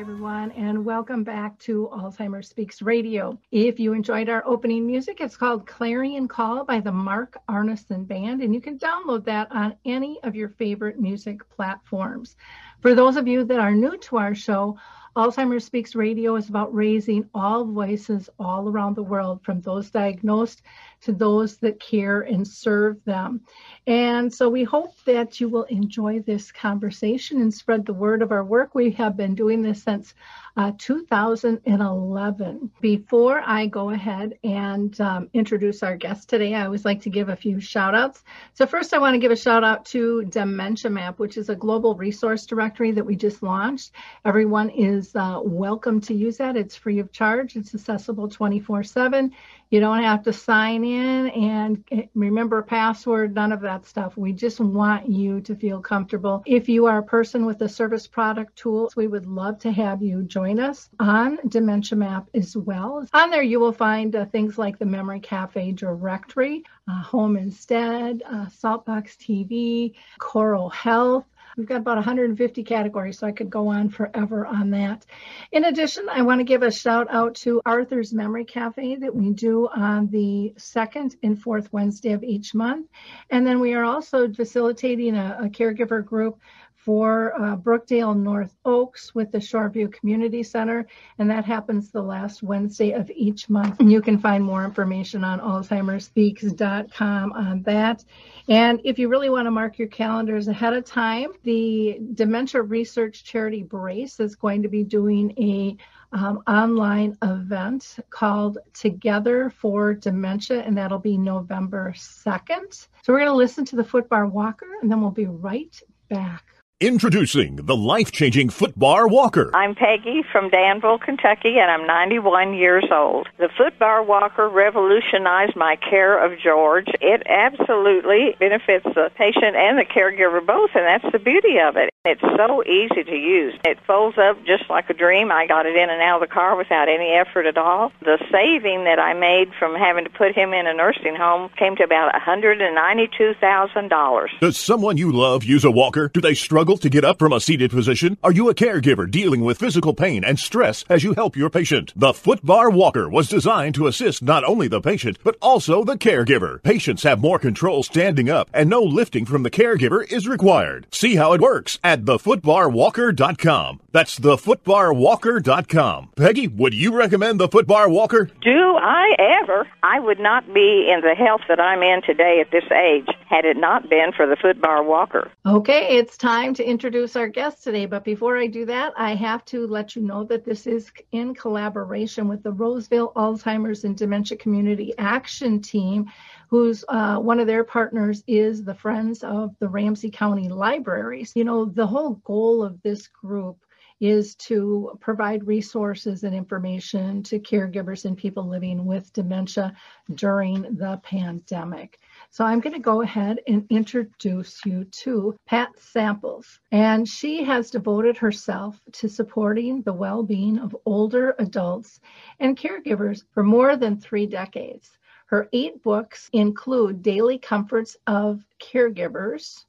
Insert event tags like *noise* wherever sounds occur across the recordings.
Everyone, and welcome back to Alzheimer's Speaks Radio. If you enjoyed our opening music, it's called Clarion Call by the Mark Arneson Band, and you can download that on any of your favorite music platforms. For those of you that are new to our show, Alzheimer's Speaks Radio is about raising all voices all around the world, from those diagnosed to those that care and serve them. And so we hope that you will enjoy this conversation and spread the word of our work. We have been doing this since uh, 2011. Before I go ahead and um, introduce our guest today, I always like to give a few shout outs. So, first, I want to give a shout out to Dementia Map, which is a global resource directory that we just launched. Everyone is uh, welcome to use that. It's free of charge, it's accessible 24 7. You don't have to sign in and remember a password, none of that stuff. We just want you to feel comfortable. If you are a person with a service product tool, we would love to have you join us on Dementia Map as well. On there, you will find uh, things like the Memory Cafe directory, uh, Home Instead, uh, Saltbox TV, Coral Health. We've got about 150 categories, so I could go on forever on that. In addition, I want to give a shout out to Arthur's Memory Cafe that we do on the second and fourth Wednesday of each month. And then we are also facilitating a, a caregiver group for uh, Brookdale North Oaks with the Shoreview Community Center, and that happens the last Wednesday of each month. And you can find more information on AlzheimersSpeaks.com on that. And if you really want to mark your calendars ahead of time, the Dementia Research Charity Brace is going to be doing a um, online event called Together for Dementia, and that'll be November 2nd. So we're going to listen to the Footbar Walker, and then we'll be right back. Introducing the life changing Footbar Walker. I'm Peggy from Danville, Kentucky, and I'm 91 years old. The Footbar Walker revolutionized my care of George. It absolutely benefits the patient and the caregiver both, and that's the beauty of it. It's so easy to use. It folds up just like a dream. I got it in and out of the car without any effort at all. The saving that I made from having to put him in a nursing home came to about $192,000. Does someone you love use a walker? Do they struggle to get up from a seated position? Are you a caregiver dealing with physical pain and stress as you help your patient? The Footbar Walker was designed to assist not only the patient, but also the caregiver. Patients have more control standing up, and no lifting from the caregiver is required. See how it works at thefootbarwalker.com. That's thefootbarwalker.com. Peggy, would you recommend the Footbar Walker? Do I ever? I would not be in the health that I'm in today at this age had it not been for the Footbar Walker. Okay, it's time to introduce our guest today. But before I do that, I have to let you know that this is in collaboration with the Roseville Alzheimer's and Dementia Community Action Team, who's uh, one of their partners is the Friends of the Ramsey County Libraries. You know, the whole goal of this group is to provide resources and information to caregivers and people living with dementia during the pandemic. So I'm going to go ahead and introduce you to Pat Samples. And she has devoted herself to supporting the well being of older adults and caregivers for more than three decades. Her eight books include Daily Comforts of Caregivers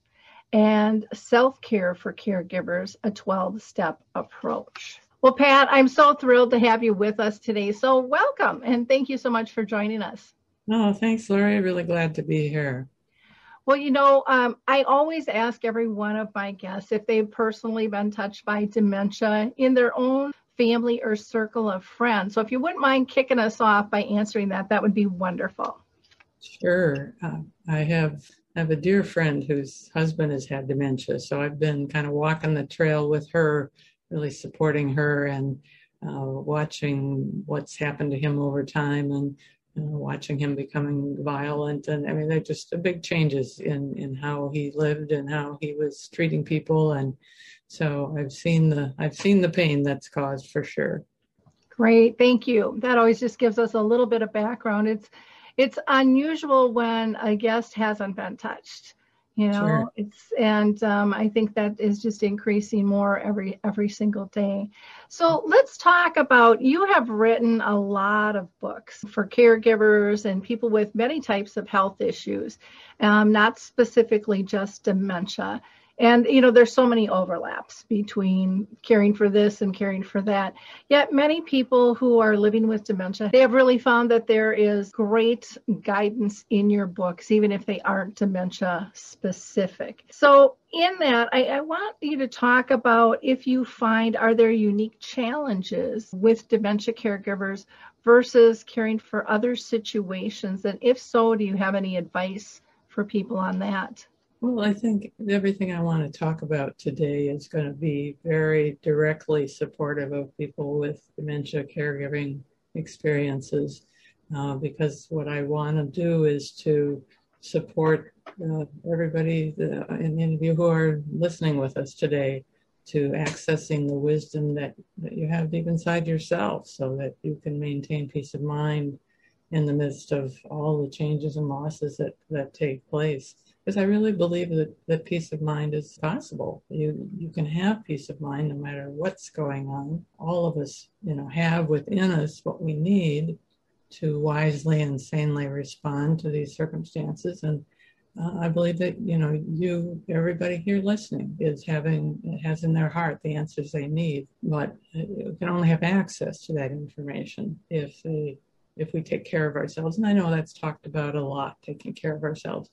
and Self Care for Caregivers, a 12 step approach. Well, Pat, I'm so thrilled to have you with us today. So, welcome and thank you so much for joining us. Oh, thanks, Lori. Really glad to be here. Well, you know, um, I always ask every one of my guests if they've personally been touched by dementia in their own family or circle of friends. So, if you wouldn't mind kicking us off by answering that, that would be wonderful. Sure. Uh, I have I have a dear friend whose husband has had dementia, so I've been kind of walking the trail with her, really supporting her and uh, watching what's happened to him over time and uh, watching him becoming violent. And I mean, they're just big changes in in how he lived and how he was treating people. And so I've seen the I've seen the pain that's caused for sure. Great, thank you. That always just gives us a little bit of background. It's it's unusual when a guest hasn't been touched you know sure. it's and um, i think that is just increasing more every every single day so let's talk about you have written a lot of books for caregivers and people with many types of health issues um, not specifically just dementia and, you know, there's so many overlaps between caring for this and caring for that. Yet many people who are living with dementia, they have really found that there is great guidance in your books, even if they aren't dementia specific. So in that, I, I, want you to talk about if you find are there unique challenges with dementia caregivers versus caring for other situations, and if so, do you have any advice for people on that? Well, I think everything I want to talk about today is going to be very directly supportive of people with dementia caregiving experiences uh, because what I want to do is to support uh, everybody the, and any of you who are listening with us today to accessing the wisdom that, that you have deep inside yourself so that you can maintain peace of mind in the midst of all the changes and losses that, that take place because I really believe that, that peace of mind is possible. You you can have peace of mind no matter what's going on. All of us, you know, have within us what we need to wisely and sanely respond to these circumstances. And uh, I believe that you know you, everybody here listening, is having has in their heart the answers they need, but you can only have access to that information if they if we take care of ourselves. And I know that's talked about a lot, taking care of ourselves.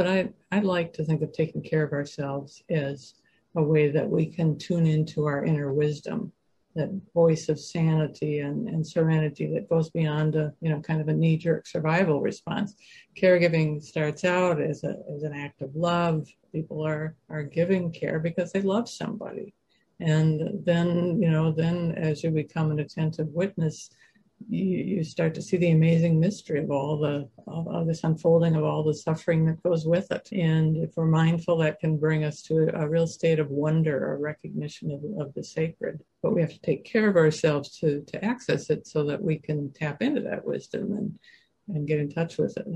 But I, I like to think of taking care of ourselves as a way that we can tune into our inner wisdom, that voice of sanity and, and serenity that goes beyond a, you know, kind of a knee-jerk survival response. Caregiving starts out as, a, as an act of love. People are, are giving care because they love somebody. And then, you know, then as you become an attentive witness, you, you start to see the amazing mystery of all the of, of, this unfolding of all the suffering that goes with it. And if we're mindful, that can bring us to a, real state of wonder or recognition of, of the sacred. But we have to take care of ourselves to to access it so that we can tap into that wisdom and and get in touch with it.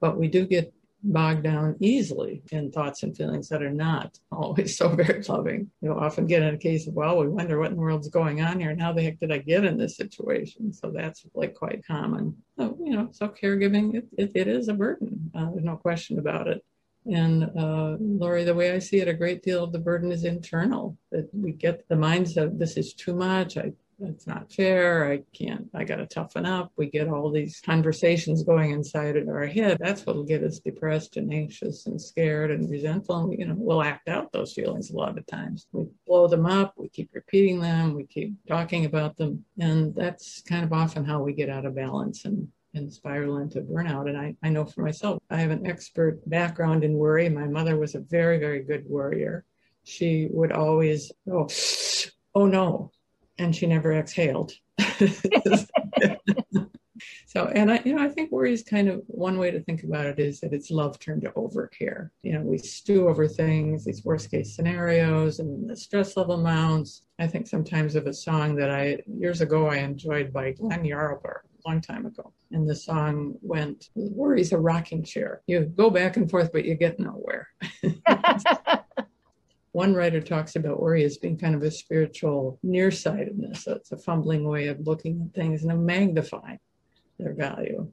But we do get bogged down easily in thoughts and feelings that are not always *laughs* so very loving. You'll often get in a case of, well, we wonder what in the world's going on here and how the heck did I get in this situation? So that's like quite common. So, you know, so caregiving, it, it, it is a burden. Uh, there's no question about it. And uh, Lori, the way I see it, a great deal of the burden is internal. That we get the mindset, this is too much. I it's not fair. I can't, I got to toughen up. We get all these conversations going inside of our head. That's what'll get us depressed and anxious and scared and resentful. And, you know, we'll act out those feelings a lot of times. We blow them up. We keep repeating them. We keep talking about them. And that's kind of often how we get out of balance and and spiral into burnout. And I, I know for myself, I have an expert background in worry. My mother was a very, very good worrier. She would always, oh, oh no, and she never exhaled. *laughs* so, and I, you know, I think worry is kind of one way to think about it is that it's love turned to overcare. You know, we stew over things, these worst case scenarios, and the stress level mounts. I think sometimes of a song that I years ago I enjoyed by Glenn Yarbrough a long time ago. And the song went, Worry's a rocking chair. You go back and forth, but you get nowhere. *laughs* *laughs* One writer talks about worry as being kind of a spiritual nearsightedness. So it's a fumbling way of looking at things and magnifying their value.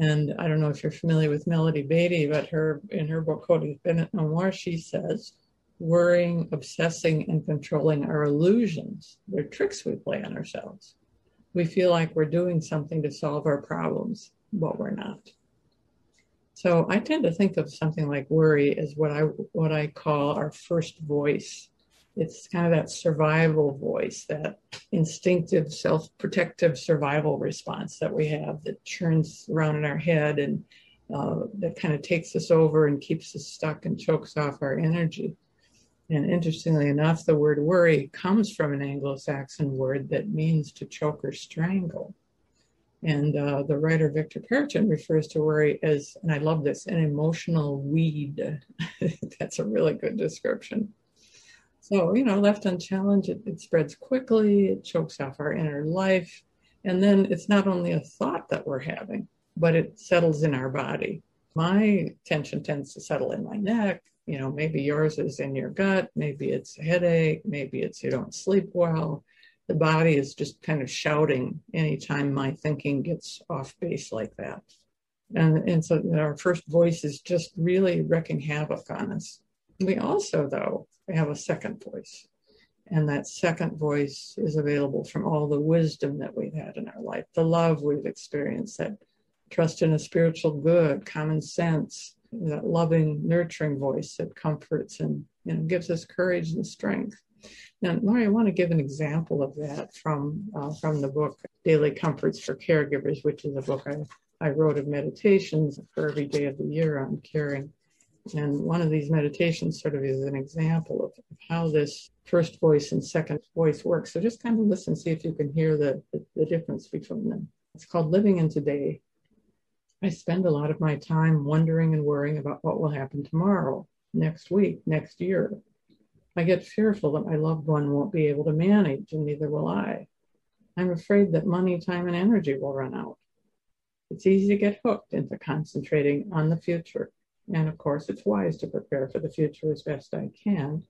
And I don't know if you're familiar with Melody Beattie, but her in her book Codependent No More, she says, worrying, obsessing, and controlling are illusions. They're tricks we play on ourselves. We feel like we're doing something to solve our problems, but we're not. So I tend to think of something like worry as what I what I call our first voice It's kind of that survival voice, that instinctive, self protective survival response that we have that churns around in our head and uh, that kind of takes us over and keeps us stuck and chokes off our energy. And interestingly enough, the word worry comes from an Anglo Saxon word that means to choke or strangle. And uh, the writer Victor Parachin refers to worry as, and I love this, an emotional weed. *laughs* That's a really good description. So, you know, left unchallenged, it, it spreads quickly, it chokes off our inner life. And then it's not only a thought that we're having, but it settles in our body. My tension tends to settle in my neck. You know, maybe yours is in your gut, maybe it's a headache, maybe it's you don't sleep well. The body is just kind of shouting anytime my thinking gets off base like that. And, and so our first voice is just really wreaking havoc on us. We also, though, have a second voice. And that second voice is available from all the wisdom that we've had in our life, the love we've experienced, that trust in a spiritual good, common sense, that loving, nurturing voice that comforts and you know, gives us courage and strength. Now, Lori, I want to give an example of that from uh, from the book Daily Comforts for Caregivers, which is a book I, I wrote of meditations for every day of the year on caring. And one of these meditations sort of is an example of how this first voice and second voice works. So just kind of listen, see if you can hear the, the, the difference between them. It's called Living in Today I spend a lot of my time wondering and worrying about what will happen tomorrow, next week, next year. I get fearful that my loved one won't be able to manage, and neither will I. I'm afraid that money, time, and energy will run out. It's easy to get hooked into concentrating on the future. And of course, it's wise to prepare for the future as best I can.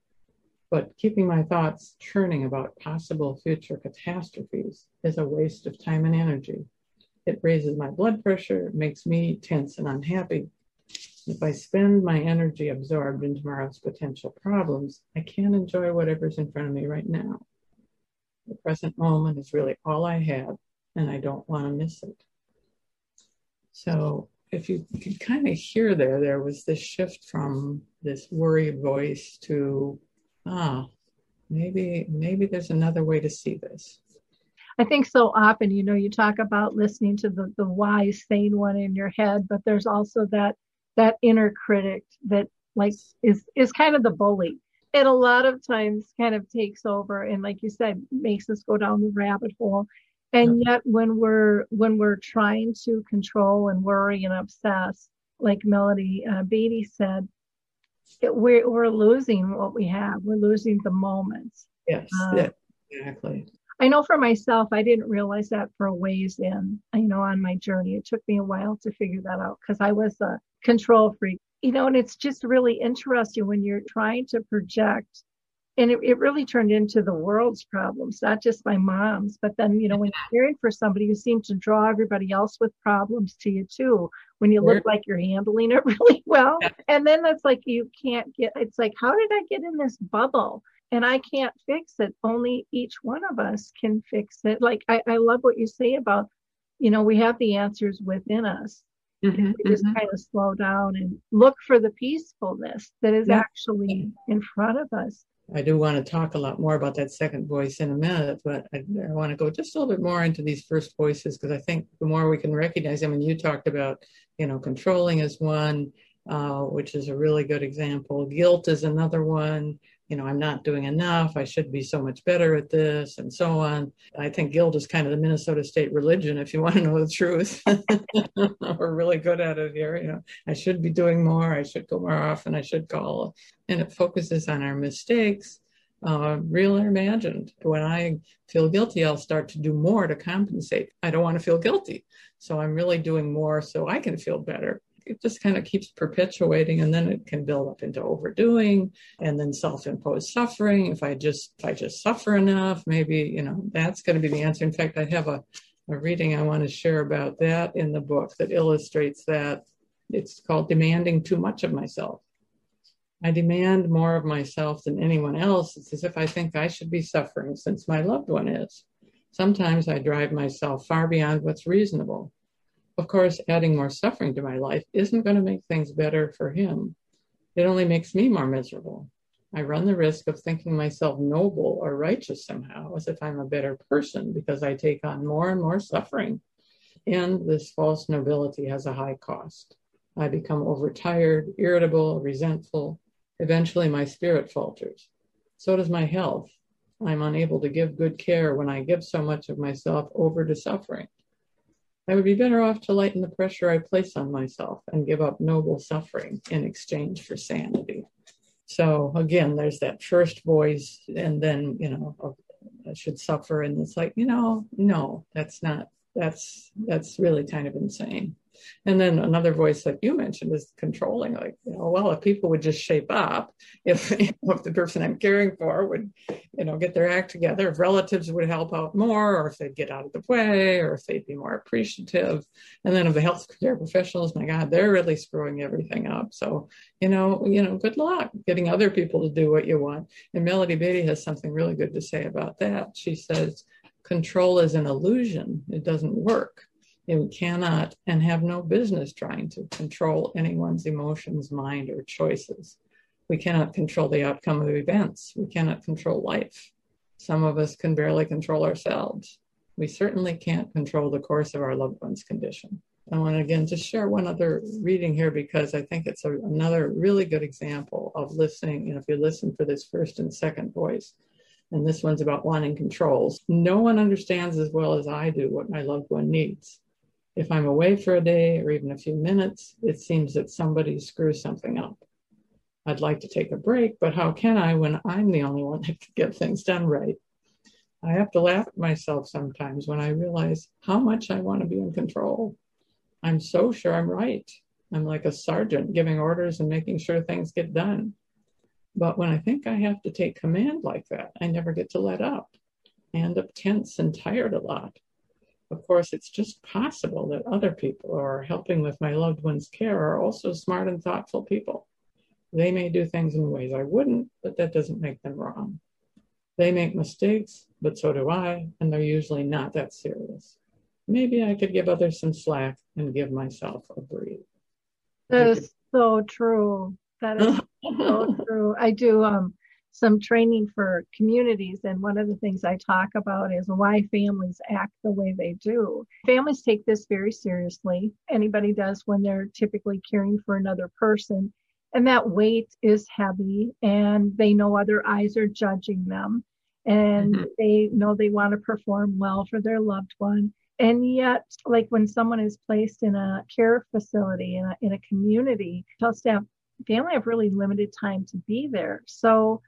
But keeping my thoughts churning about possible future catastrophes is a waste of time and energy. It raises my blood pressure, makes me tense and unhappy. If I spend my energy absorbed in tomorrow's potential problems, I can't enjoy whatever's in front of me right now. The present moment is really all I have, and I don't want to miss it. So, if you can kind of hear there, there was this shift from this worried voice to, ah, maybe maybe there's another way to see this. I think so often, you know, you talk about listening to the, the wise, sane one in your head, but there's also that that inner critic that like is is kind of the bully. It a lot of times kind of takes over and like you said, makes us go down the rabbit hole. And yet when we're when we're trying to control and worry and obsess, like Melody uh, Beattie said, it, we're we're losing what we have. We're losing the moments. Yes, uh, yeah, exactly. I know for myself, I didn't realize that for a ways in, you know, on my journey. It took me a while to figure that out because I was a control freak, you know, and it's just really interesting when you're trying to project. And it, it really turned into the world's problems, not just my mom's. But then, you know, when you're caring for somebody, you seem to draw everybody else with problems to you too. When you look like you're handling it *laughs* really well. And then it's like you can't get, it's like, how did I get in this bubble? And I can't fix it. Only each one of us can fix it. Like I, I love what you say about, you know, we have the answers within us. Mm-hmm, we just mm-hmm. kind of slow down and look for the peacefulness that is yeah. actually in front of us. I do want to talk a lot more about that second voice in a minute, but I, I want to go just a little bit more into these first voices because I think the more we can recognize them, and you talked about, you know, controlling is one, uh, which is a really good example. Guilt is another one you know, I'm not doing enough. I should be so much better at this, and so on. I think guilt is kind of the Minnesota state religion, if you *laughs* want to know the truth. *laughs* We're really good at it here. You know, I should be doing more. I should go more often. I should call. And it focuses on our mistakes, uh, real or imagined. When I feel guilty, I'll start to do more to compensate. I don't want to feel guilty. So I'm really doing more so I can feel better it just kind of keeps perpetuating and then it can build up into overdoing and then self-imposed suffering if i just if i just suffer enough maybe you know that's going to be the answer in fact i have a, a reading i want to share about that in the book that illustrates that it's called demanding too much of myself I demand more of myself than anyone else. It's as if I think I should be suffering since my loved one is. Sometimes I drive myself far beyond what's reasonable. Of course, adding more suffering to my life isn't going to make things better for him. It only makes me more miserable. I run the risk of thinking myself noble or righteous somehow, as if I'm a better person because I take on more and more suffering. And this false nobility has a high cost. I become overtired, irritable, resentful. Eventually, my spirit falters. So does my health. I'm unable to give good care when I give so much of myself over to suffering. I would be better off to lighten the pressure I place on myself and give up noble suffering in exchange for sanity. So again, there's that first voice, and then you know, I should suffer, and it's like, you know, no, that's not. That's that's really kind of insane. And then another voice that you mentioned is controlling, like, you know, well, if people would just shape up, if, *laughs* if the person I'm caring for would, you know, get their act together, if relatives would help out more, or if they'd get out of the way, or if they'd be more appreciative. And then of the healthcare professionals, my God, they're really screwing everything up. So, you know, you know, good luck getting other people to do what you want. And Melody Beattie has something really good to say about that. She says, control is an illusion. It doesn't work we cannot and have no business trying to control anyone's emotions, mind, or choices. We cannot control the outcome of events. We cannot control life. Some of us can barely control ourselves. We certainly can't control the course of our loved one's condition. I want to again just share one other reading here because I think it's a, another really good example of listening. Know, if you listen for this first and second voice, and this one's about wanting controls. No one understands as well as I do what my loved one needs. If I'm away for a day or even a few minutes, it seems that somebody screws something up. I'd like to take a break, but how can I when I'm the only one *laughs* that can get things done right? I have to laugh at myself sometimes when I realize how much I want to be in control. I'm so sure I'm right. I'm like a sergeant giving orders and making sure things get done. But when I think I have to take command like that, I never get to let up. I end up tense and tired a lot of course, it's just possible that other people who are helping with my loved one's care are also smart and thoughtful people. They may do things in ways I wouldn't, but that doesn't make them wrong. They make mistakes, but so do I, and they're usually not that serious. Maybe I could give others some slack and give myself a breathe. That is so true. That is so *laughs* true. I do um some training for communities. And one of the things I talk about is why families act the way they do. Families take this very seriously. Anybody does when they're typically caring for another person. And that weight is heavy, and they know other eyes are judging them, and mm-hmm. they know they want to perform well for their loved one. And yet, like when someone is placed in a care facility in a, in a community, health staff family have really limited time to be there. So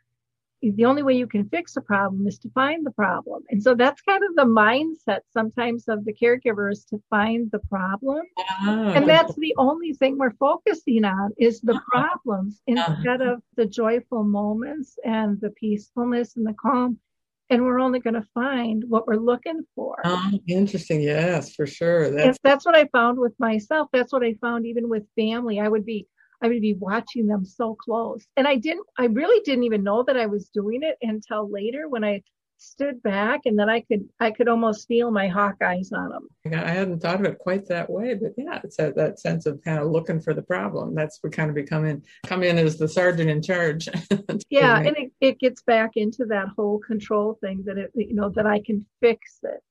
the only way you can fix a problem is to find the problem. And so that's kind of the mindset sometimes of the caregivers to find the problem. Oh. And that's the only thing we're focusing on is the uh-huh. problems uh-huh. instead of the joyful moments and the peacefulness and the calm. And we're only going to find what we're looking for. Oh, interesting. Yes, for sure. That's, that's what I found with myself. That's what I found even with family. I would be I would be watching them so close. And I didn't, I really didn't even know that I was doing it until later when I stood back and then I could, I could almost feel my hawk eyes on them. I hadn't thought of it quite that way, but yeah, it's that, that sense of kind of looking for the problem. That's what kind of become in, come in as the sergeant in charge. *laughs* yeah. And it, it gets back into that whole control thing that it, you know, that I can fix it.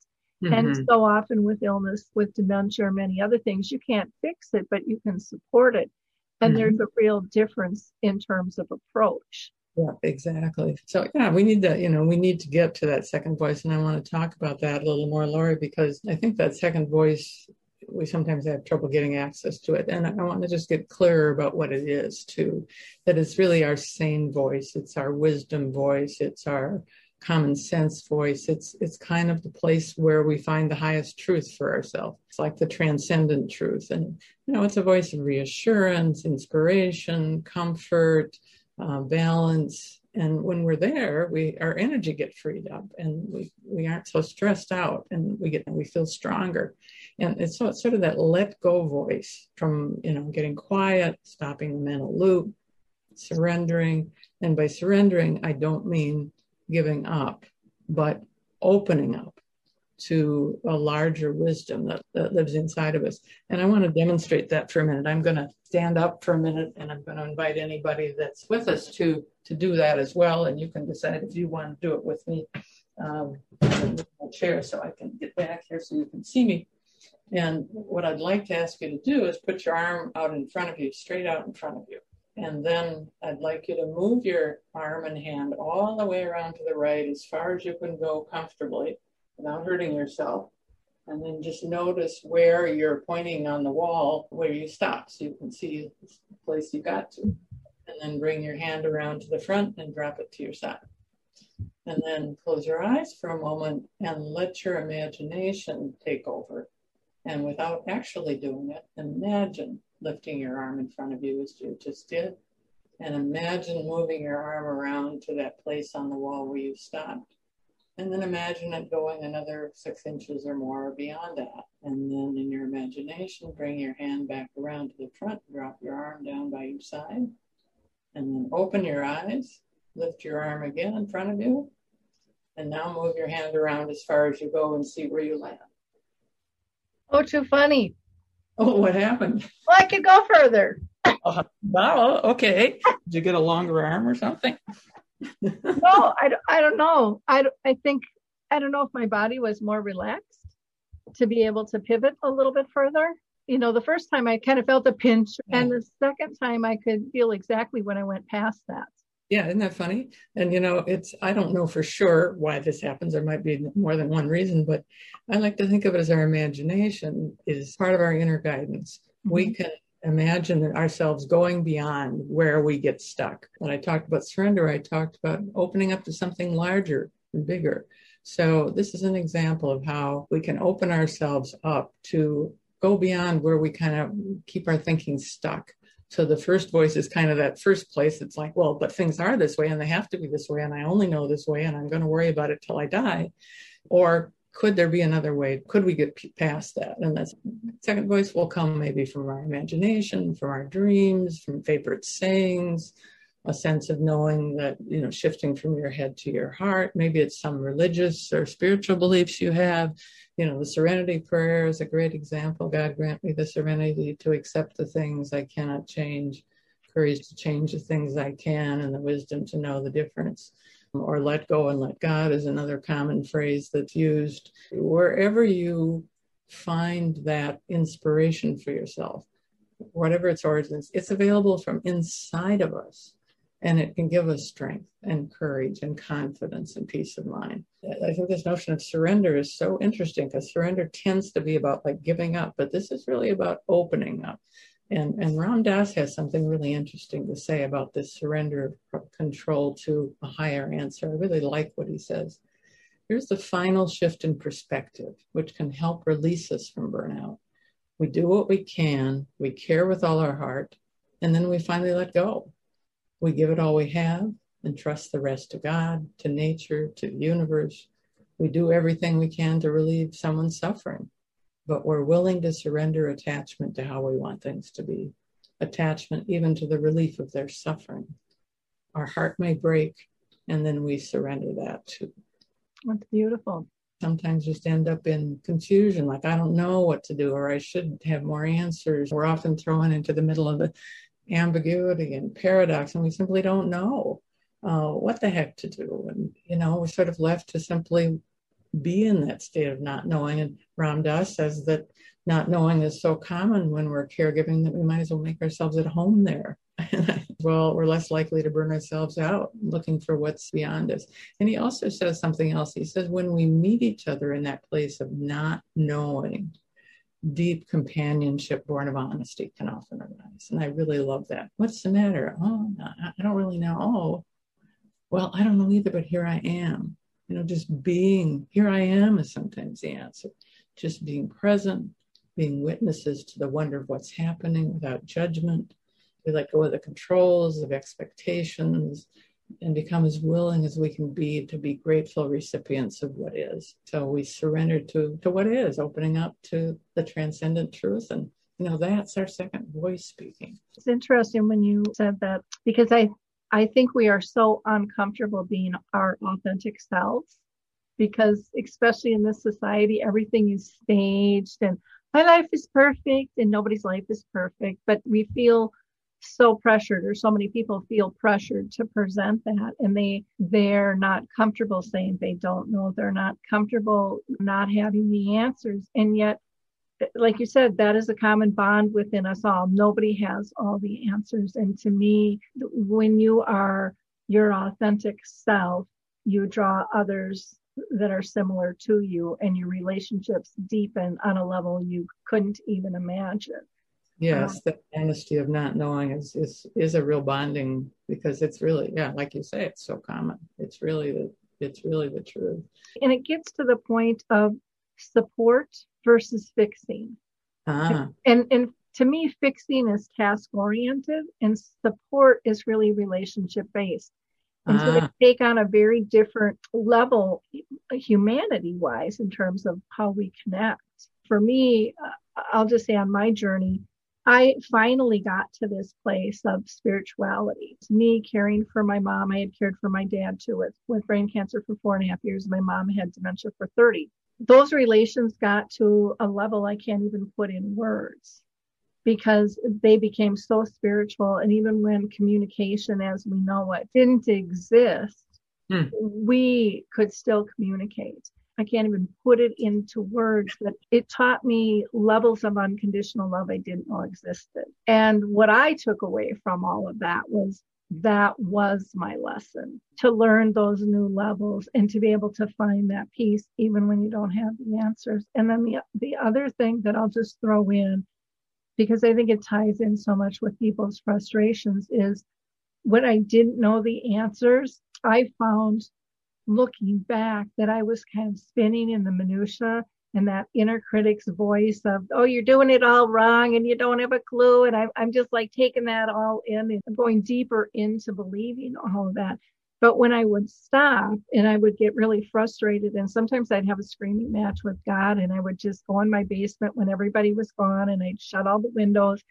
Mm-hmm. And so often with illness, with dementia or many other things, you can't fix it, but you can support it and mm-hmm. there's a real difference in terms of approach yeah exactly so yeah we need to you know we need to get to that second voice and i want to talk about that a little more lori because i think that second voice we sometimes have trouble getting access to it and i want to just get clearer about what it is too that it's really our sane voice it's our wisdom voice it's our common sense voice. It's it's kind of the place where we find the highest truth for ourselves. It's like the transcendent truth, and you know, it's a voice of reassurance, inspiration, comfort, uh, balance. And when we're there, we our energy get freed up, and we we aren't so stressed out, and we get we feel stronger. And it's, so it's sort of that let go voice from you know getting quiet, stopping the mental loop, surrendering. And by surrendering, I don't mean giving up, but opening up to a larger wisdom that, that lives inside of us. And I want to demonstrate that for a minute. I'm going to stand up for a minute and I'm going to invite anybody that's with us to to do that as well. And you can decide if you want to do it with me. Um, chair so I can get back here so you can see me. And what I'd like to ask you to do is put your arm out in front of you, straight out in front of you. And then I'd like you to move your arm and hand all the way around to the right as far as you can go comfortably without hurting yourself. And then just notice where you're pointing on the wall where you stop so you can see the place you got to. And then bring your hand around to the front and drop it to your side. And then close your eyes for a moment and let your imagination take over. And without actually doing it, imagine lifting your arm in front of you as you just did. And imagine moving your arm around to that place on the wall where you stopped. And then imagine it going another six inches or more beyond that. And then in your imagination, bring your hand back around to the front, drop your arm down by your side. And then open your eyes, lift your arm again in front of you. And now move your hand around as far as you go and see where you land. Oh, too funny. *laughs* Oh, what happened? Well, I could go further. *laughs* Oh, wow, okay. Did you get a longer arm or something? *laughs* no, I, I don't know. I, I think, I don't know if my body was more relaxed to be able to pivot a little bit further. You know, the first time I kind of felt a pinch, yeah. and the second time I could feel exactly when I went past that. Yeah, isn't that funny? And you know, it's I don't know for sure why this happens. There might be more than one reason, but I like to think of it as our imagination is part of our inner guidance. Mm-hmm. We can imagine ourselves going beyond where we get stuck. When I talked about surrender, I talked about opening up to something larger and bigger. So this is an example of how we can open ourselves up to go beyond where we kind of keep our thinking stuck so the first voice is kind of that first place. It's like, well, but things are this way and they have to be this way. And I only know this way and I'm going to worry about it till I die. Or could there be another way? Could we get past that? And that second voice will come maybe from our imagination, from our dreams, from favorite sayings, a sense of knowing that, you know, shifting from your head to your heart. Maybe it's some religious or spiritual beliefs you have. You know, the serenity prayer is a great example. God grant me the serenity to accept the things I cannot change, courage to change the things I can, and the wisdom to know the difference. Or let go and let God is another common phrase that's used. Wherever you find that inspiration for yourself, whatever its origins, it's available from inside of us and it can give us strength and courage and confidence and peace of mind. I think this notion of surrender is so interesting because surrender tends to be about like giving up, but this is really about opening up. And, and Ram Dass has something really interesting to say about this surrender of control to a higher answer. I really like what he says. Here's the final shift in perspective, which can help release us from burnout. We do what we can, we care with all our heart, and then we finally let go we give it all we have and trust the rest to God, to nature, to the universe. We do everything we can to relieve someone's suffering, but we're willing to surrender attachment to how we want things to be, attachment even to the relief of their suffering. Our heart may break, and then we surrender that too. That's beautiful. Sometimes just end up in confusion, like I don't know what to do, or I should have more answers. We're often thrown into the middle of the ambiguity and paradox, and we simply don't know uh, what the heck to do. And, you know, we're sort of left to simply be in that state of not knowing. And Ram Dass says that not knowing is so common when we're caregiving that we might as well make ourselves at home there. *laughs* well, we're less likely to burn ourselves out looking for what's beyond us. And he also says something else. He says, when we meet each other in that place of not knowing, deep companionship born of honesty can often arise. And I really love that. What's the matter? Oh, I don't really know. Oh, well, I don't know either, but here I am. You know, just being here I am is sometimes the answer. Just being present, being witnesses to the wonder of what's happening without judgment. We let go of the controls of expectations, and become as willing as we can be to be grateful recipients of what is. So we surrender to, to what is, opening up to the transcendent truth. And, you know, that's our second voice speaking. It's interesting when you said that because I, I think we are so uncomfortable being our authentic selves. because especially in this society, everything is staged and my life is perfect and nobody's life is perfect, but we feel so pressured or so many people feel pressured to present that and they they're not comfortable saying they don't know they're not comfortable not having the answers. And yet like you said that is a common bond within us all. Nobody has all the answers. And to me when you are your authentic self you draw others that are similar to you and your relationships deepen on a level you couldn't even imagine yes um, the honesty of not knowing is, is is a real bonding because it's really yeah like you say it's so common. It's really the it's really the truth. And it gets to the point of support versus fixing. Ah. and and to me fixing is task oriented and support is really relationship based. And so they ah. take on a very different level humanity wise in terms of how we connect. For me uh, i'll just say on my journey I finally got to this place of spirituality. It's me caring for my mom. I had cared for my dad too with, with brain cancer for four and a half years. My mom had dementia for 30. Those relations got to a level I can't even put in words because they became so spiritual. And even when communication as we know it didn't exist, hmm. we could still communicate. I can't even put it into words, but it taught me levels of unconditional love I didn't know existed. And what I took away from all of that was that was my lesson to learn those new levels and to be able to find that peace even when you don't have the answers. And then the, the other thing that I'll just throw in, because I think it ties in so much with people's frustrations, is when I didn't know the answers, I found looking back that I was kind of spinning in the minutia and that inner critic's voice of, oh, you're doing it all wrong and you don't have a clue. And I'm, I'm just like taking that all in and going deeper into believing all of that. But when I would stop and I would get really frustrated, and sometimes I'd have a screaming match with God, and I would just go in my basement when everybody was gone and I'd shut all the windows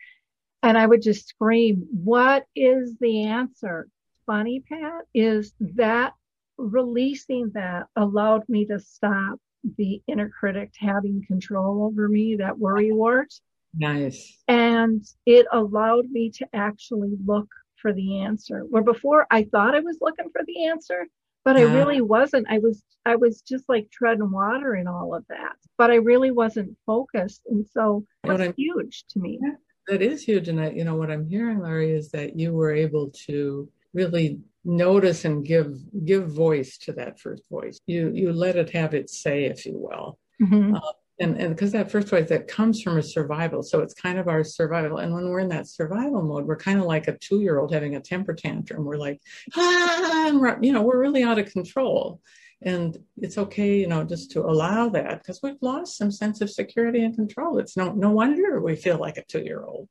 and I would just scream, What is the answer? Funny, Pat, is that releasing that allowed me to stop the inner critic having control over me, that worry wart. Nice. And it allowed me to actually look for the answer. Where before I thought I was looking for the answer, but I really wasn't. I was I was just like treading water in all of that. But I really wasn't focused. And so that's huge to me. That is huge. And I, you know, what I'm hearing, Lori, is that you were able to really notice and give give voice to that first voice. You you let it have its say, if you will. Mm-hmm. Uh, and and because that first voice that comes from a survival, so it's kind of our survival. And when we're in that survival mode, we're kind of like a two year old having a temper tantrum. We're like, ah, and we're, you know, we're really out of control. And it's okay, you know, just to allow that because we've lost some sense of security and control. It's no no wonder we feel like a two year old.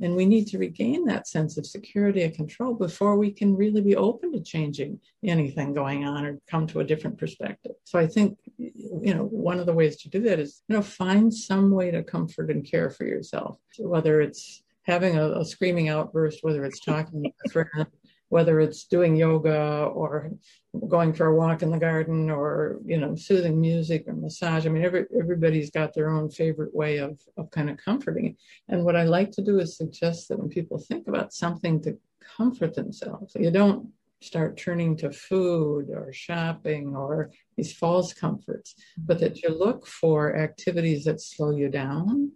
And we need to regain that sense of security and control before we can really be open to changing anything going on or come to a different perspective. So I think, you know, one of the ways to do that is, you know, find some way to comfort and care for yourself, whether it's having a, a screaming outburst, whether it's talking to a friend, whether it's doing yoga or going for a walk in the garden or you know soothing music or massage. I mean every, everybody's got their own favorite way of, of kind of comforting. And what i like to do is suggest that when people think about something to comfort themselves you don't start turning to food or shopping or these false comforts but that you look for activities that slow you down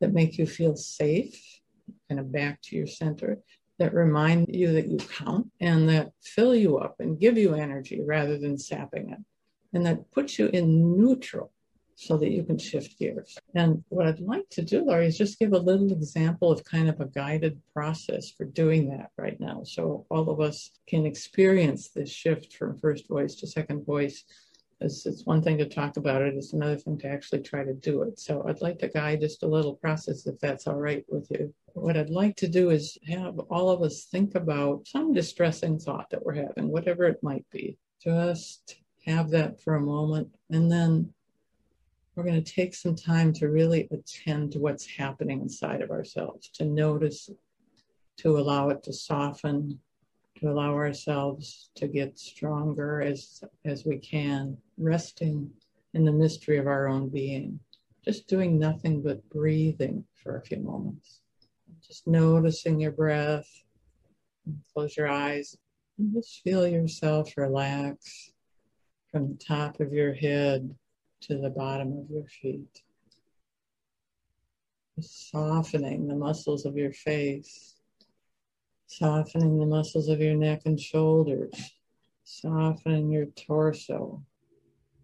that make you feel safe kind of back to your center that remind you that you count and that fill you up and give you energy rather than sapping it. And that puts you in neutral so that you can shift gears. And what I'd like to do, Lori, is just give a little example of kind of a guided process for doing that right now. So all of us can experience this shift from first voice to second voice it's, it's one thing to talk about it, it's another thing to actually try to do it. So I'd like to guide just a little process if that's all right with you. What I'd like to do is have all of us think about some distressing thought that we're having, whatever it might be. Just have that for a moment. And then we're going to take some time to really attend to what's happening inside of ourselves, to notice, to allow it to soften, to allow ourselves to get stronger as as we can, resting in the mystery of our own being, just doing nothing but breathing for a few moments, just noticing your breath. Close your eyes and just feel yourself relax from the top of your head to the bottom of your feet. Softening the muscles of your face softening the muscles of your neck and shoulders, softening your torso,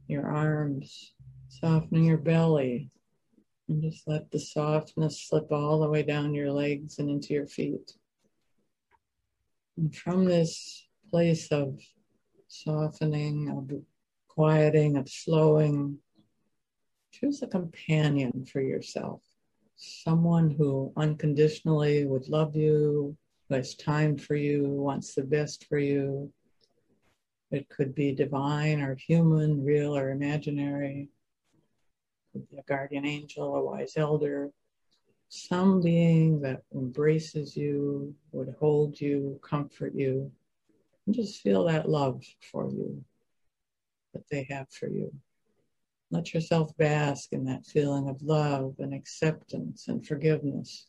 your arms, softening your belly, and just let the softness slip all the way down your legs and into your feet. And from this place of softening, of quieting, of slowing, choose a companion for yourself. Someone who unconditionally would love you, has time for you, wants the best for you. It could be divine or human, real or imaginary. Could be a guardian angel, a wise elder, some being that embraces you, would hold you, comfort you, and just feel that love for you that they have for you. Let yourself bask in that feeling of love and acceptance and forgiveness.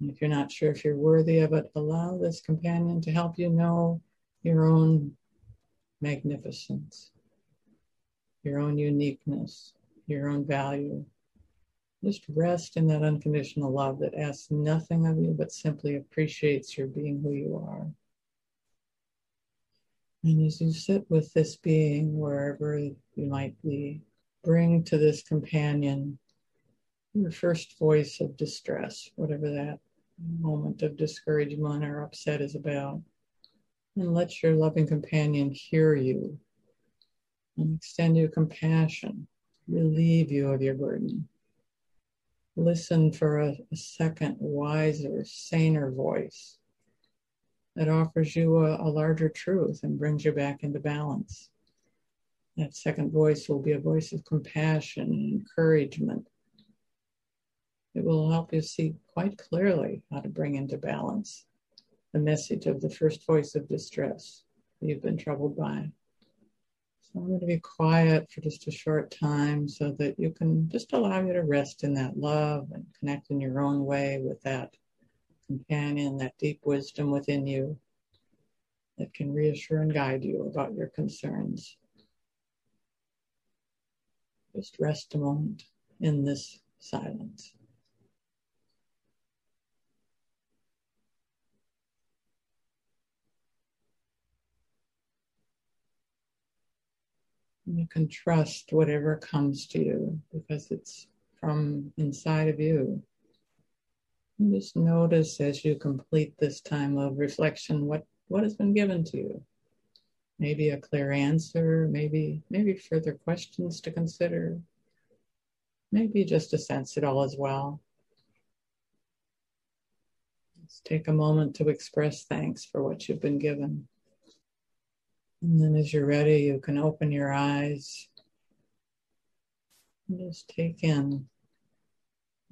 And if you're not sure if you're worthy of it, allow this companion to help you know your own magnificence, your own uniqueness, your own value. Just rest in that unconditional love that asks nothing of you but simply appreciates your being who you are. And as you sit with this being, wherever you might be, bring to this companion your first voice of distress, whatever that moment of discouragement or upset is about. And let your loving companion hear you and extend you compassion, relieve you of your burden. Listen for a, a second, wiser, saner voice that offers you a, a larger truth and brings you back into balance. That second voice will be a voice of compassion and encouragement it will help you see quite clearly how to bring into balance the message of the first voice of distress that you've been troubled by. So I'm going to be quiet for just a short time so that you can just allow you to rest in that love and connect in your own way with that companion, that deep wisdom within you that can reassure and guide you about your concerns. Just rest a moment in this silence. You can trust whatever comes to you because it's from inside of you. And just notice as you complete this time of reflection what, what has been given to you. Maybe a clear answer, maybe maybe further questions to consider, maybe just to sense it all as well. Let's take a moment to express thanks for what you've been given. And then as you're ready, you can open your eyes and just take in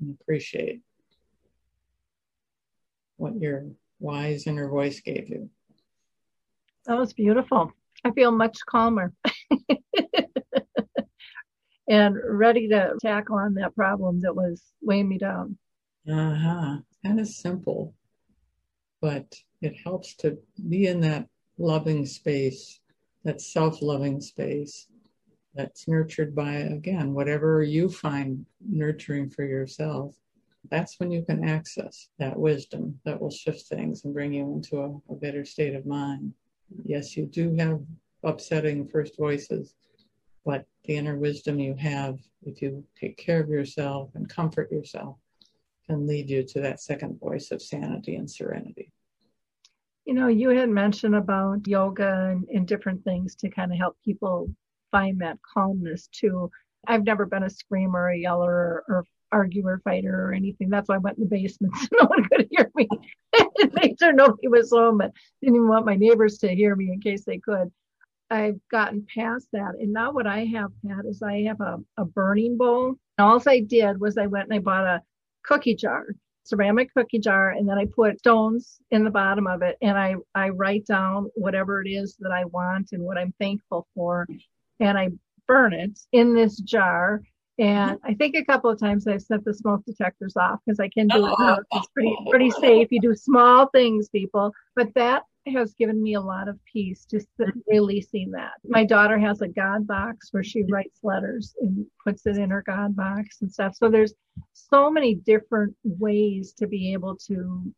and appreciate what your wise inner voice gave you. That was beautiful. I feel much calmer *laughs* and ready to tackle on that problem that was weighing me down. Uh huh. Kind of simple, but it helps to be in that loving space, that self loving space that's nurtured by, again, whatever you find nurturing for yourself. That's when you can access that wisdom that will shift things and bring you into a, a better state of mind. Yes, you do have upsetting first voices, but the inner wisdom you have, if you take care of yourself and comfort yourself, can lead you to that second voice of sanity and serenity. You know, you had mentioned about yoga and, and different things to kind of help people find that calmness too. I've never been a screamer, a yeller, or, or arguer, fighter, or anything. That's why I went in the basement *laughs* so no one could hear me. Made sure nobody was home, but didn't even want my neighbors to hear me in case they could. I've gotten past that. And now what I have, Pat, is I have a, a burning bowl. And all I did was I went and I bought a cookie jar ceramic cookie jar and then I put stones in the bottom of it and I, I write down whatever it is that I want and what I'm thankful for. And I burn it in this jar. And I think a couple of times I've set the smoke detectors off because I can do it. Now. It's pretty, pretty safe. You do small things, people. But that has given me a lot of peace just mm-hmm. releasing that. My daughter has a God box where she writes letters and puts it in her God box and stuff. So there's so many different ways to be able to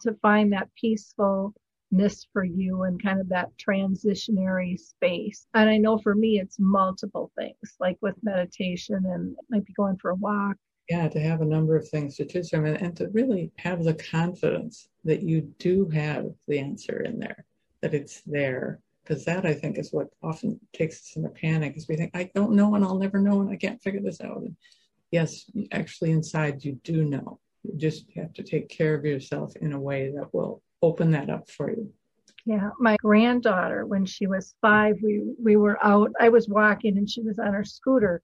to find that peacefulness for you and kind of that transitionary space. And I know for me it's multiple things, like with meditation and might be going for a walk yeah, to have a number of things to choose from and, and to really have the confidence that you do have the answer in there, that it's there. Because that I think is what often takes us in a panic is we think, I don't know and I'll never know and I can't figure this out. And yes, actually inside you do know. You just have to take care of yourself in a way that will open that up for you. Yeah, my granddaughter, when she was five, we we were out. I was walking and she was on her scooter,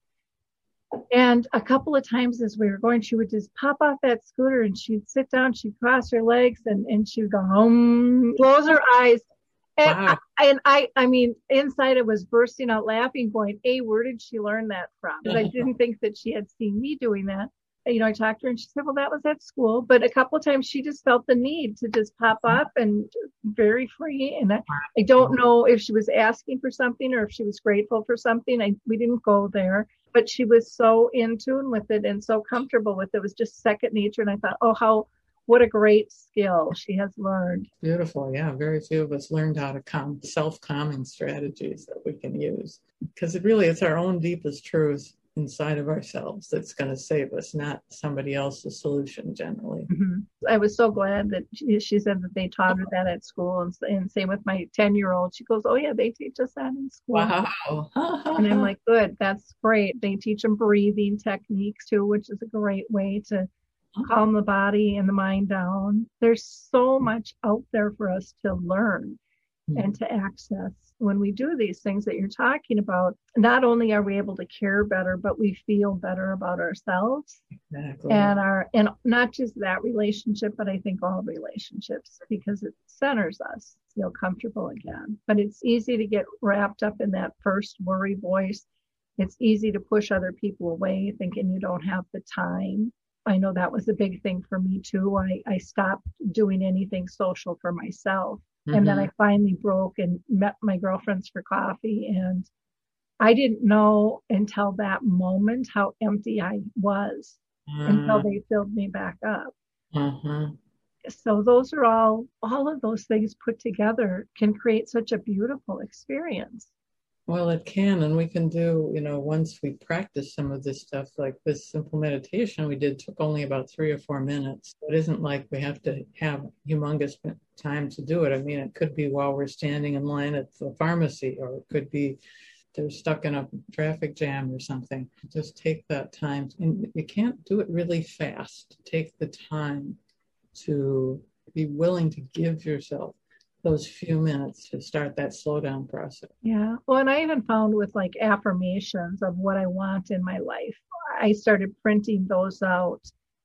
and a couple of times as we were going, she would just pop off that scooter and she'd sit down, she'd cross her legs and, and she'd go home, close her eyes. And, wow. I, and I, I mean, inside I was bursting out laughing, going, "Hey, where did she learn that from?" Because I *laughs* didn't think that she had seen me doing that. You know, I talked to her and she said, "Well, that was at school." But a couple of times she just felt the need to just pop mm-hmm. up and very free. And I, I don't know if she was asking for something or if she was grateful for something. I we didn't go there but she was so in tune with it and so comfortable with it. It was just second nature. And I thought, oh, how, what a great skill she has learned. Beautiful. Yeah. Very few of us learned how to calm, self calming strategies that we can use because it really, it's our own deepest truth inside of ourselves that's going to save us, not somebody else's solution generally. Mm-hmm. I was so glad that she, she, said that they taught her that at school. And, and same with my 10 year old. She goes, Oh, yeah, they teach us that in school. Wow. and I'm *laughs* like, Good, that's great. They teach them breathing techniques too, which is a great way to calm the body and the mind down. There's so much out there for us to learn mm-hmm. and to access when we do these things that you're talking about, not only are we able to care better, but we feel better about ourselves exactly. and our, and not just that relationship, but I think all relationships because it centers us, feel comfortable again. But it's easy to get wrapped up in that first worry voice. It's easy to push other people away thinking you don't have the time. I know that was a big thing for me too. I, I stopped doing anything social for myself Mm-hmm. And then I finally broke and met my girlfriends for coffee. And I didn't know until that moment how empty I was mm-hmm. until they filled me back up. Mm-hmm. So those are all, all of those things put together can create such a beautiful experience. Well, it can, and we can do, you know, once we practice some of this stuff, like this simple meditation we did took only about three or four minutes. It isn't like we have to have humongous time to do it. I mean, it could be while we're standing in line at the pharmacy, or it could be they're stuck in a traffic jam or something. Just take that time. And you can't do it really fast. Take the time to be willing to give yourself those few minutes to start that slowdown process. Yeah. Well, and I even found with like affirmations of what I want in my life, I started printing those out.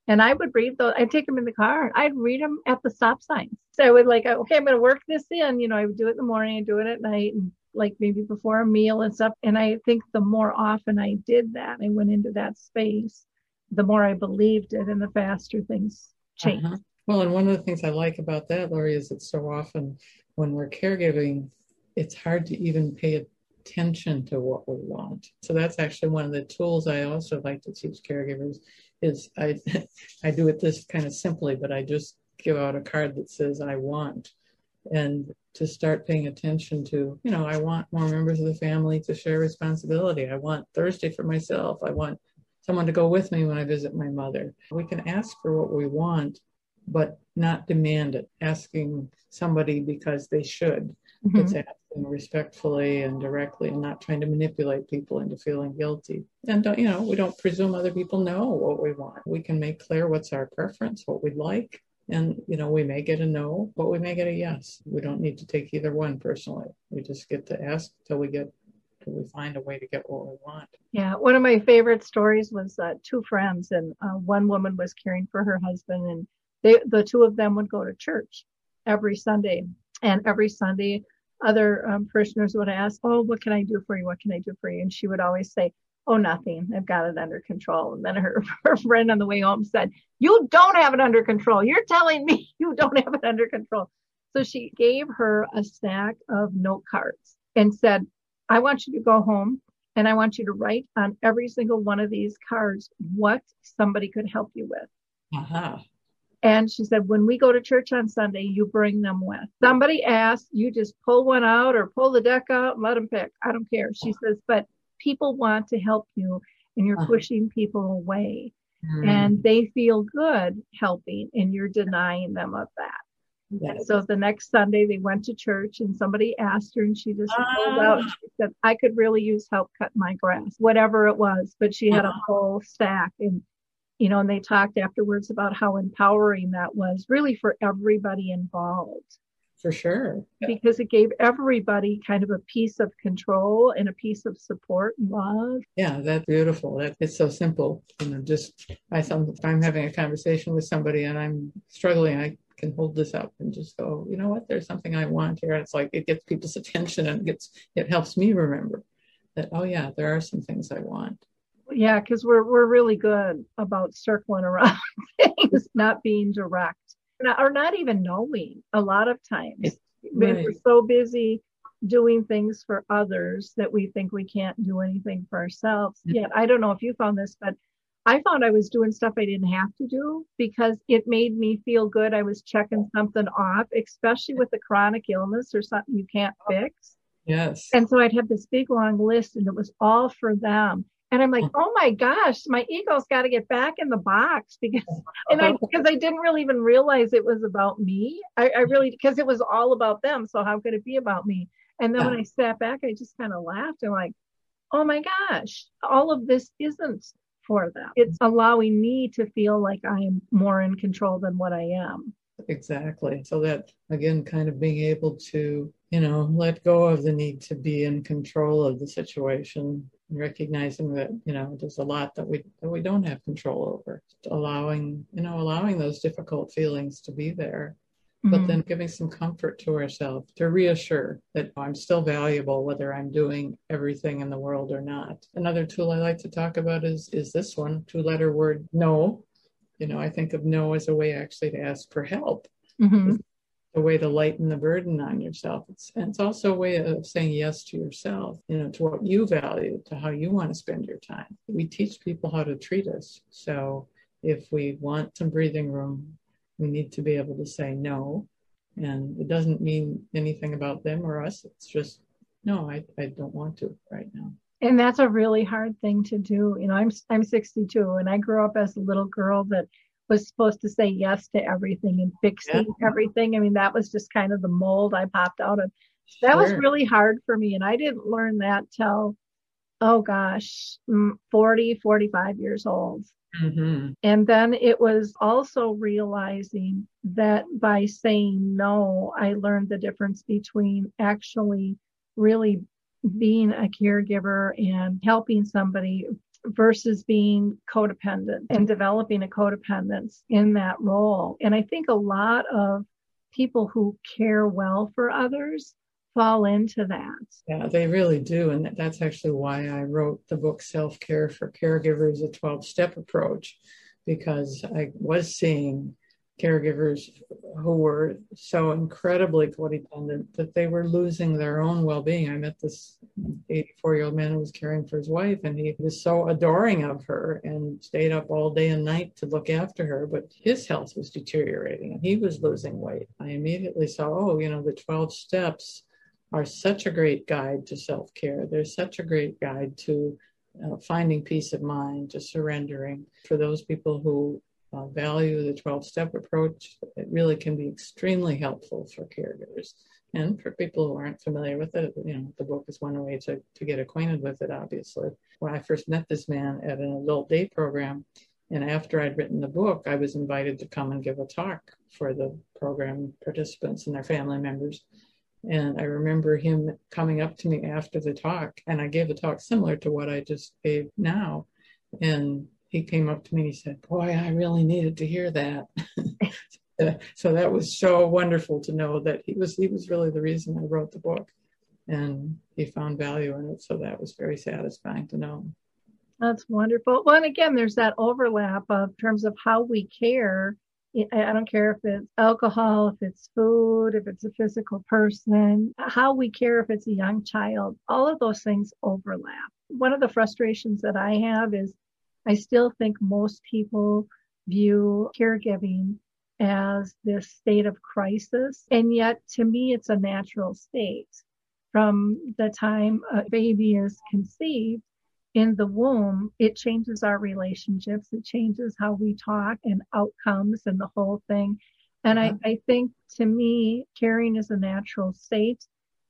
And I would read those, I'd take them in the car and I'd read them at the stop signs. So I would like, okay, I'm going to work this in. You know, I would do it in the morning and do it at night and like maybe before a meal and stuff. And I think the more often I did that, I went into that space, the more I believed it and the faster things changed. Uh-huh. Well, and one of the things I like about that, Lori, is that so often when we're caregiving, it's hard to even pay attention to what we want. So that's actually one of the tools I also like to teach caregivers is I *laughs* I do it this kind of simply, but I just give out a card that says I want and to start paying attention to, you know, I want more members of the family to share responsibility. I want Thursday for myself. I want someone to go with me when I visit my mother. We can ask for what we want but not demand it, asking somebody because they should. Mm-hmm. It's asking respectfully and directly and not trying to manipulate people into feeling guilty. And, don't, you know, we don't presume other people know what we want. We can make clear what's our preference, what we'd like. And, you know, we may get a no, but we may get a yes. We don't need to take either one personally. We just get to ask till we get till we find a way to get what we want. Yeah, one of my favorite stories was uh, two friends, and uh, one woman was caring for her husband, and they, the two of them would go to church every Sunday, and every Sunday, other um, parishioners would ask, "Oh, what can I do for you? What can I do for you?" And she would always say, "Oh, nothing. I've got it under control." And then her, *laughs* her friend on the way home said, "You don't have it under control. You're telling me *laughs* you don't have it under control." So she gave her a stack of note cards and said, I want you to go home and I want you to write on every single one of these cards what somebody could help you with. Uh-huh. And she said, when we go to church on Sunday, you bring them with. Somebody asks, you just pull one out or pull the deck out and let them pick. I don't care. She says, but people want to help you and you're uh-huh. pushing people away mm. and they feel good helping and you're denying them of that. Yes. So the next Sunday they went to church and somebody asked her and she just pulled out. Ah. She said, I could really use help cut my grass, whatever it was. But she had a uh-huh. whole stack and you know, and they talked afterwards about how empowering that was really for everybody involved. For sure. Because it gave everybody kind of a piece of control and a piece of support and love. Yeah, that's beautiful. That it's so simple. You know, just I some if I'm having a conversation with somebody and I'm struggling, I can hold this up and just go, you know what, there's something I want here. It's like it gets people's attention and it gets it helps me remember that, oh yeah, there are some things I want. Yeah, because we're we're really good about circling around *laughs* things, not being direct. Or not even knowing a lot of times. Right. We're so busy doing things for others that we think we can't do anything for ourselves. Mm-hmm. Yet I don't know if you found this, but I found I was doing stuff I didn't have to do because it made me feel good. I was checking something off, especially with a chronic illness or something you can't fix. Yes. And so I'd have this big long list and it was all for them. And I'm like, *laughs* oh my gosh, my ego's got to get back in the box *laughs* because, and I, *laughs* because I didn't really even realize it was about me. I, I really, because it was all about them. So how could it be about me? And then when I sat back, I just kind of laughed and like, oh my gosh, all of this isn't for them. It's mm-hmm. allowing me to feel like I am more in control than what I am. Exactly. So that again, kind of being able to, you know, let go of the need to be in control of the situation, recognizing that, you know, there's a lot that we that we don't have control over. Allowing, you know, allowing those difficult feelings to be there but mm-hmm. then giving some comfort to ourselves to reassure that I'm still valuable whether I'm doing everything in the world or not. Another tool I like to talk about is is this one, two letter word no. You know, I think of no as a way actually to ask for help. Mm-hmm. A way to lighten the burden on yourself. It's and it's also a way of saying yes to yourself, you know, to what you value, to how you want to spend your time. We teach people how to treat us. So if we want some breathing room, we need to be able to say no. And it doesn't mean anything about them or us. It's just, no, I, I don't want to right now. And that's a really hard thing to do. You know, I'm I'm 62 and I grew up as a little girl that was supposed to say yes to everything and fixing yeah. everything. I mean, that was just kind of the mold I popped out of. That sure. was really hard for me. And I didn't learn that till, oh gosh, 40, 45 years old. Mm-hmm. And then it was also realizing that by saying no, I learned the difference between actually really being a caregiver and helping somebody versus being codependent and developing a codependence in that role. And I think a lot of people who care well for others fall into that. Yeah, they really do. And that's actually why I wrote the book Self Care for Caregivers, a 12 step approach, because I was seeing caregivers who were so incredibly codependent that they were losing their own well-being. I met this 84-year-old man who was caring for his wife and he was so adoring of her and stayed up all day and night to look after her, but his health was deteriorating and he was losing weight. I immediately saw, oh, you know, the 12 steps are such a great guide to self care. They're such a great guide to uh, finding peace of mind, to surrendering. For those people who uh, value the 12 step approach, it really can be extremely helpful for caregivers. And for people who aren't familiar with it, you know, the book is one way to, to get acquainted with it, obviously. When I first met this man at an adult day program, and after I'd written the book, I was invited to come and give a talk for the program participants and their family members. And I remember him coming up to me after the talk, and I gave a talk similar to what I just gave now. And he came up to me and he said, Boy, I really needed to hear that. *laughs* so that was so wonderful to know that he was he was really the reason I wrote the book and he found value in it. So that was very satisfying to know. That's wonderful. Well, and again, there's that overlap of terms of how we care. I don't care if it's alcohol, if it's food, if it's a physical person, how we care if it's a young child. All of those things overlap. One of the frustrations that I have is I still think most people view caregiving as this state of crisis. And yet, to me, it's a natural state. From the time a baby is conceived in the womb, it changes our relationships, it changes how we talk and outcomes and the whole thing. And I, mm-hmm. I think to me, caring is a natural state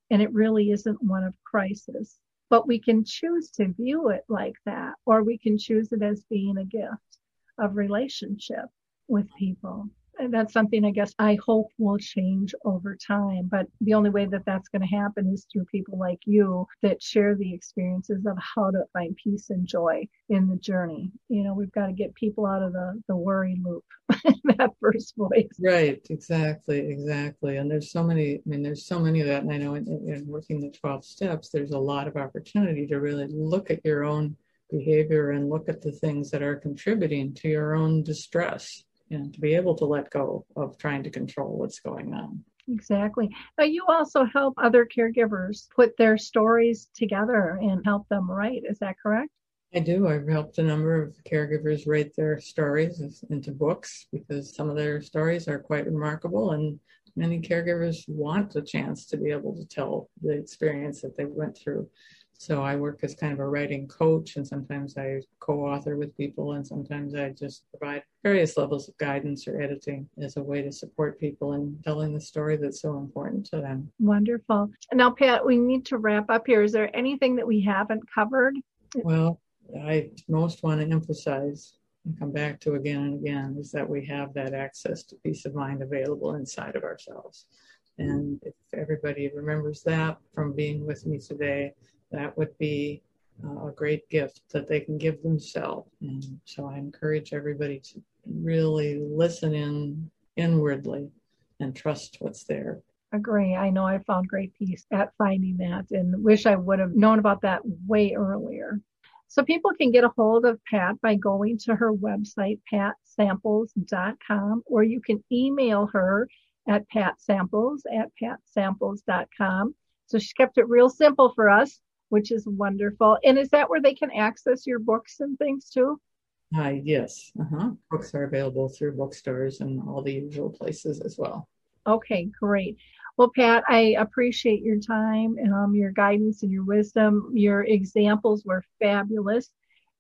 and it really isn't one of crisis. But we can choose to view it like that, or we can choose it as being a gift of relationship with people that's something I guess I hope will change over time. But the only way that that's going to happen is through people like you that share the experiences of how to find peace and joy in the journey. You know, we've got to get people out of the, the worry loop *laughs* that first voice. Right, exactly, exactly. And there's so many, I mean, there's so many of that. And I know in, in working the 12 steps, there's a lot of opportunity to really look at your own behavior and look at the things that are contributing to your own distress and to be able to let go of trying to control what's going on. Exactly. But you also help other caregivers put their stories together and help them write. Is that correct? I do. I've helped a number of caregivers write their stories into books because some of their stories are quite remarkable, and many caregivers want a chance to be able to tell the experience that they went through. So I work as kind of a writing coach, and sometimes I co author with people, and sometimes I just provide various levels of guidance or editing as a way to support people in telling the story that's so important to them. Wonderful. Now, Pat, we need to wrap up here. Is there anything that we haven't covered? Well, I most want to emphasize and come back to again and again is that we have that access to peace of mind available inside of ourselves. And if everybody remembers that from being with me today, that would be uh, a great gift that they can give themselves. And so I encourage everybody to really listen in inwardly and trust what's there. Agree. I know I found great peace at finding that and wish I would have known about that way earlier. So people can get a hold of Pat by going to her website, patsamples.com, or you can email her at patsamples at patsamples.com. So she's kept it real simple for us which is wonderful. And is that where they can access your books and things too? Hi, uh, yes. Uh-huh. Books are available through bookstores and all the usual places as well. Okay, great. Well, Pat, I appreciate your time, um, your guidance, and your wisdom. Your examples were fabulous.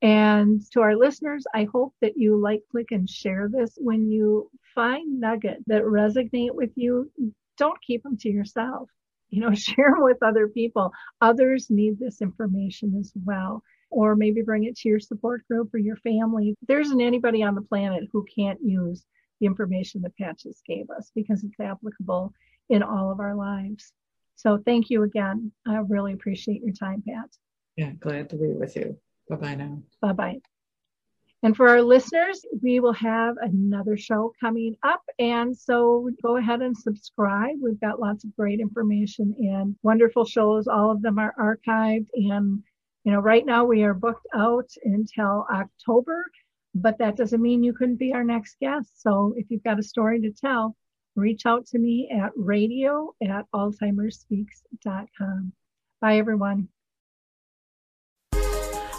And to our listeners, I hope that you like, click, and share this. When you find nuggets that resonate with you, don't keep them to yourself you know, *laughs* share with other people. Others need this information as well. Or maybe bring it to your support group or your family. There isn't anybody on the planet who can't use the information that Pat just gave us because it's applicable in all of our lives. So thank you again. I really appreciate your time, Pat. Yeah, glad to be with you. Bye bye now. Bye bye. And for our listeners, we will have another show coming up. And so go ahead and subscribe. We've got lots of great information and wonderful shows. All of them are archived. And, you know, right now we are booked out until October, but that doesn't mean you couldn't be our next guest. So if you've got a story to tell, reach out to me at radio at alzheimersspeaks.com. Bye, everyone.